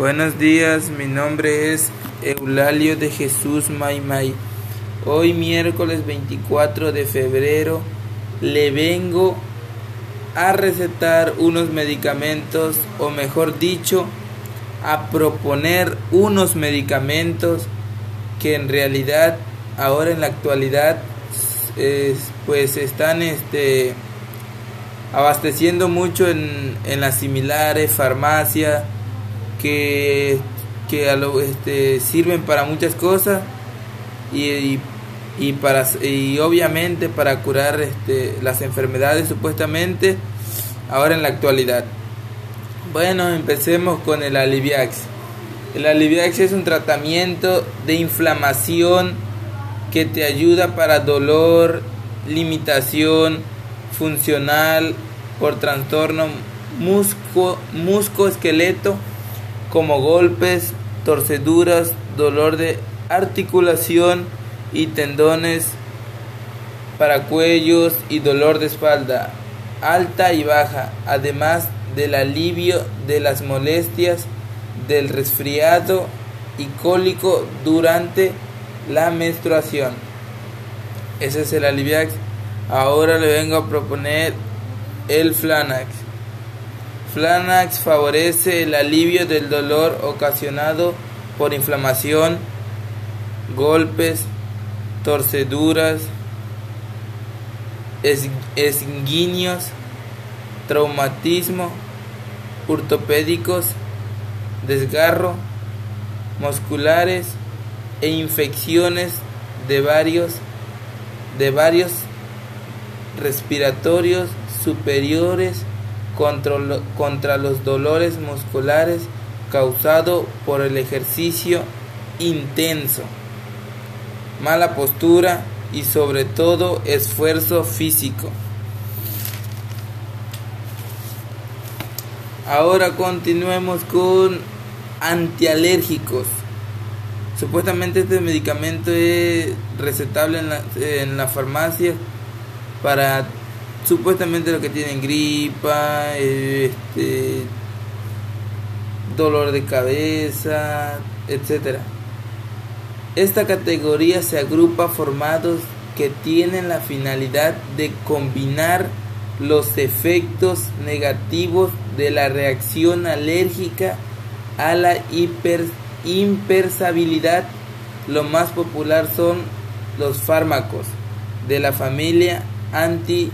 Buenos días, mi nombre es Eulalio de Jesús Maimay. Hoy miércoles 24 de febrero le vengo a recetar unos medicamentos o mejor dicho a proponer unos medicamentos que en realidad ahora en la actualidad pues están este abasteciendo mucho en, en las similares farmacias que, que a lo, este, sirven para muchas cosas y, y, para, y obviamente para curar este, las enfermedades supuestamente ahora en la actualidad. Bueno, empecemos con el Aliviax. El Aliviax es un tratamiento de inflamación que te ayuda para dolor, limitación funcional por trastorno musco, musco-esqueleto como golpes, torceduras, dolor de articulación y tendones para cuellos y dolor de espalda alta y baja, además del alivio de las molestias del resfriado y cólico durante la menstruación. Ese es el Aliviax. Ahora le vengo a proponer el Flanax. Flanax favorece el alivio del dolor ocasionado por inflamación, golpes, torceduras, esguiños, traumatismo, ortopédicos, desgarro, musculares e infecciones de varios de varios respiratorios superiores contra, los dolores musculares causado por el ejercicio intenso, mala postura y sobre todo esfuerzo físico. Ahora continuemos con antialérgicos. Supuestamente este medicamento es recetable en la, en la farmacia para supuestamente lo que tienen gripa, este, dolor de cabeza, etcétera. Esta categoría se agrupa formados que tienen la finalidad de combinar los efectos negativos de la reacción alérgica a la hiper. Lo más popular son los fármacos de la familia anti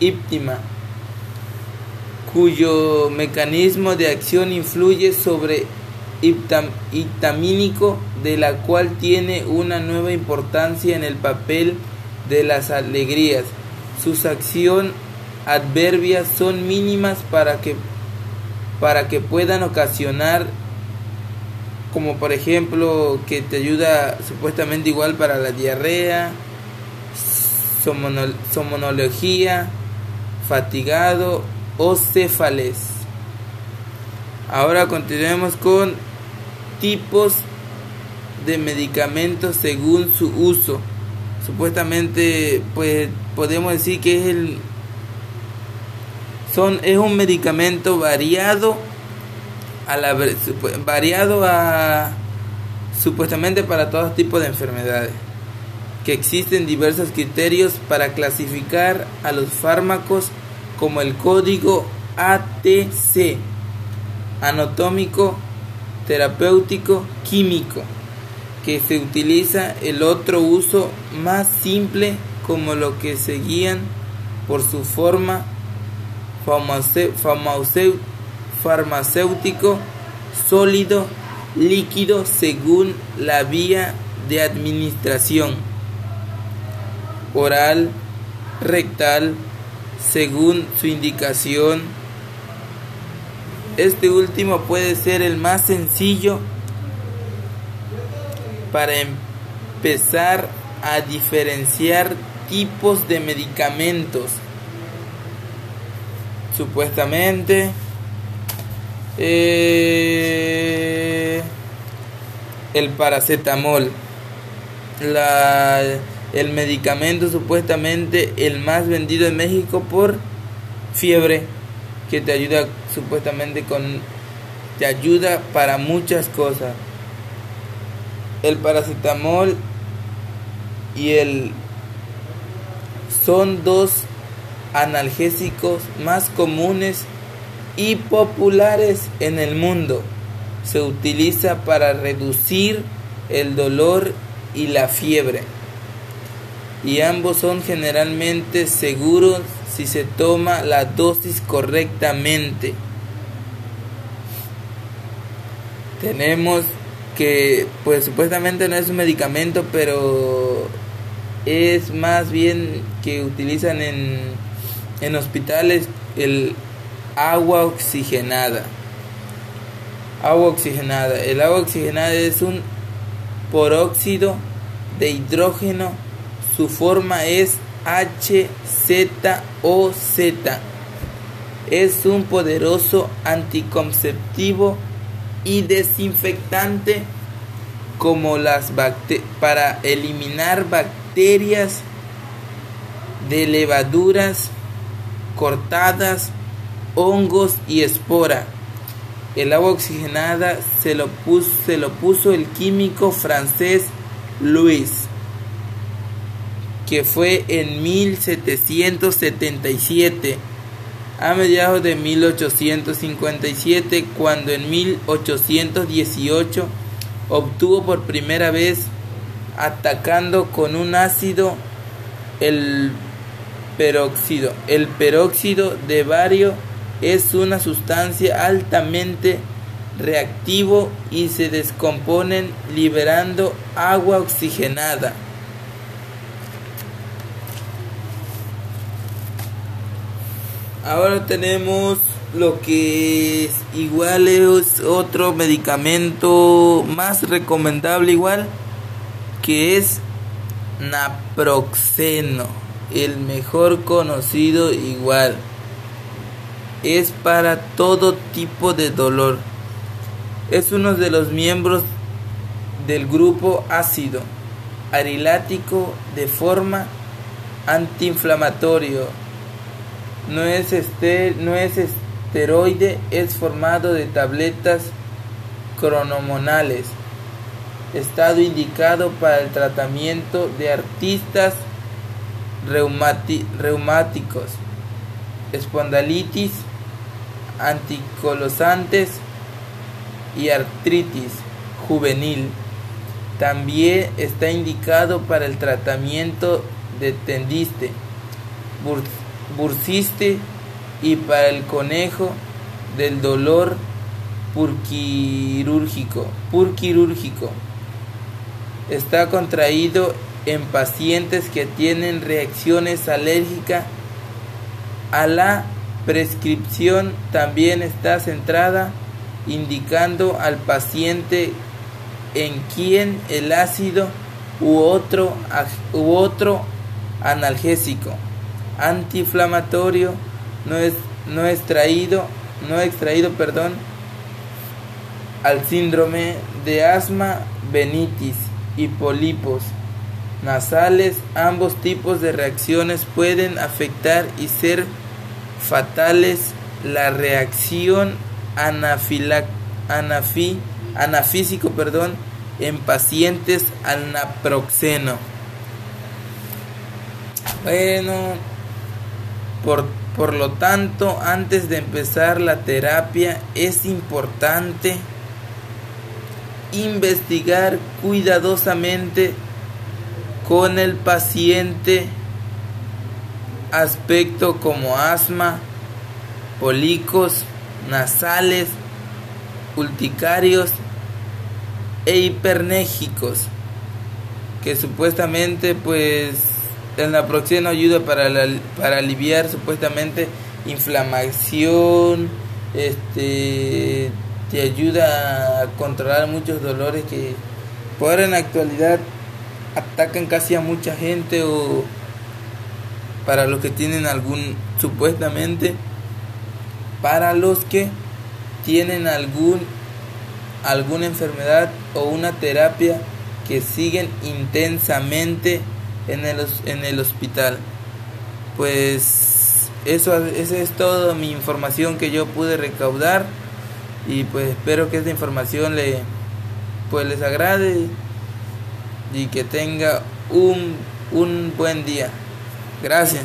íptima, cuyo mecanismo de acción influye sobre hitamínico, de la cual tiene una nueva importancia en el papel de las alegrías. Sus acciones adverbias son mínimas para que, para que puedan ocasionar como por ejemplo que te ayuda supuestamente igual para la diarrea, somnología, fatigado o cefales. Ahora continuemos con tipos de medicamentos según su uso. Supuestamente, pues podemos decir que es el son es un medicamento variado a la variado a supuestamente para todo tipo de enfermedades que existen diversos criterios para clasificar a los fármacos como el código ATC, anatómico, terapéutico, químico, que se utiliza el otro uso más simple como lo que se guían por su forma farmacéutico, sólido, líquido según la vía de administración oral, rectal, según su indicación. Este último puede ser el más sencillo para empezar a diferenciar tipos de medicamentos. Supuestamente, eh, el paracetamol, la el medicamento supuestamente el más vendido en México por fiebre, que te ayuda supuestamente con te ayuda para muchas cosas. El paracetamol y el son dos analgésicos más comunes y populares en el mundo. Se utiliza para reducir el dolor y la fiebre. Y ambos son generalmente seguros si se toma la dosis correctamente. Tenemos que, pues supuestamente no es un medicamento, pero es más bien que utilizan en, en hospitales el agua oxigenada. Agua oxigenada. El agua oxigenada es un peróxido de hidrógeno. Su forma es HZOZ. Es un poderoso anticonceptivo y desinfectante como para eliminar bacterias de levaduras cortadas, hongos y espora. El agua oxigenada se lo puso, se lo puso el químico francés Louis, que fue en 1777 a mediados de 1857, cuando en 1818 obtuvo por primera vez atacando con un ácido el peróxido. El peróxido de bario es una sustancia altamente reactivo y se descomponen liberando agua oxigenada. Ahora tenemos lo que es igual es otro medicamento más recomendable igual que es naproxeno, el mejor conocido igual. Es para todo tipo de dolor. Es uno de los miembros del grupo ácido arilático de forma antiinflamatorio no es, este, no es esteroide, es formado de tabletas cronomonales. Estado indicado para el tratamiento de artistas reumáticos, espondalitis, anticolosantes y artritis juvenil. También está indicado para el tratamiento de tendiste, bursiste y para el conejo del dolor purquirúrgico, purquirúrgico. Está contraído en pacientes que tienen reacciones alérgicas a la prescripción también está centrada indicando al paciente en quien el ácido u otro, u otro analgésico antiinflamatorio no es no extraído no extraído perdón al síndrome de asma venitis y pólipos nasales. Ambos tipos de reacciones pueden afectar y ser fatales. La reacción anafísico perdón en pacientes al naproxeno. Bueno por, lo tanto, antes de empezar la terapia es importante investigar cuidadosamente con el paciente aspectos como asma, policos nasales, urticarios e hipernégicos que supuestamente pues el naproxeno ayuda para, para aliviar supuestamente inflamación, este, te ayuda a controlar muchos dolores que por ahora en la actualidad atacan casi a mucha gente o para los que tienen algún supuestamente para los que tienen algún alguna enfermedad o una terapia que siguen intensamente en el, en el hospital. Pues eso, esa es toda mi información que yo pude recaudar y pues espero que esta información le pues les agrade y que tenga un, un buen día. Gracias.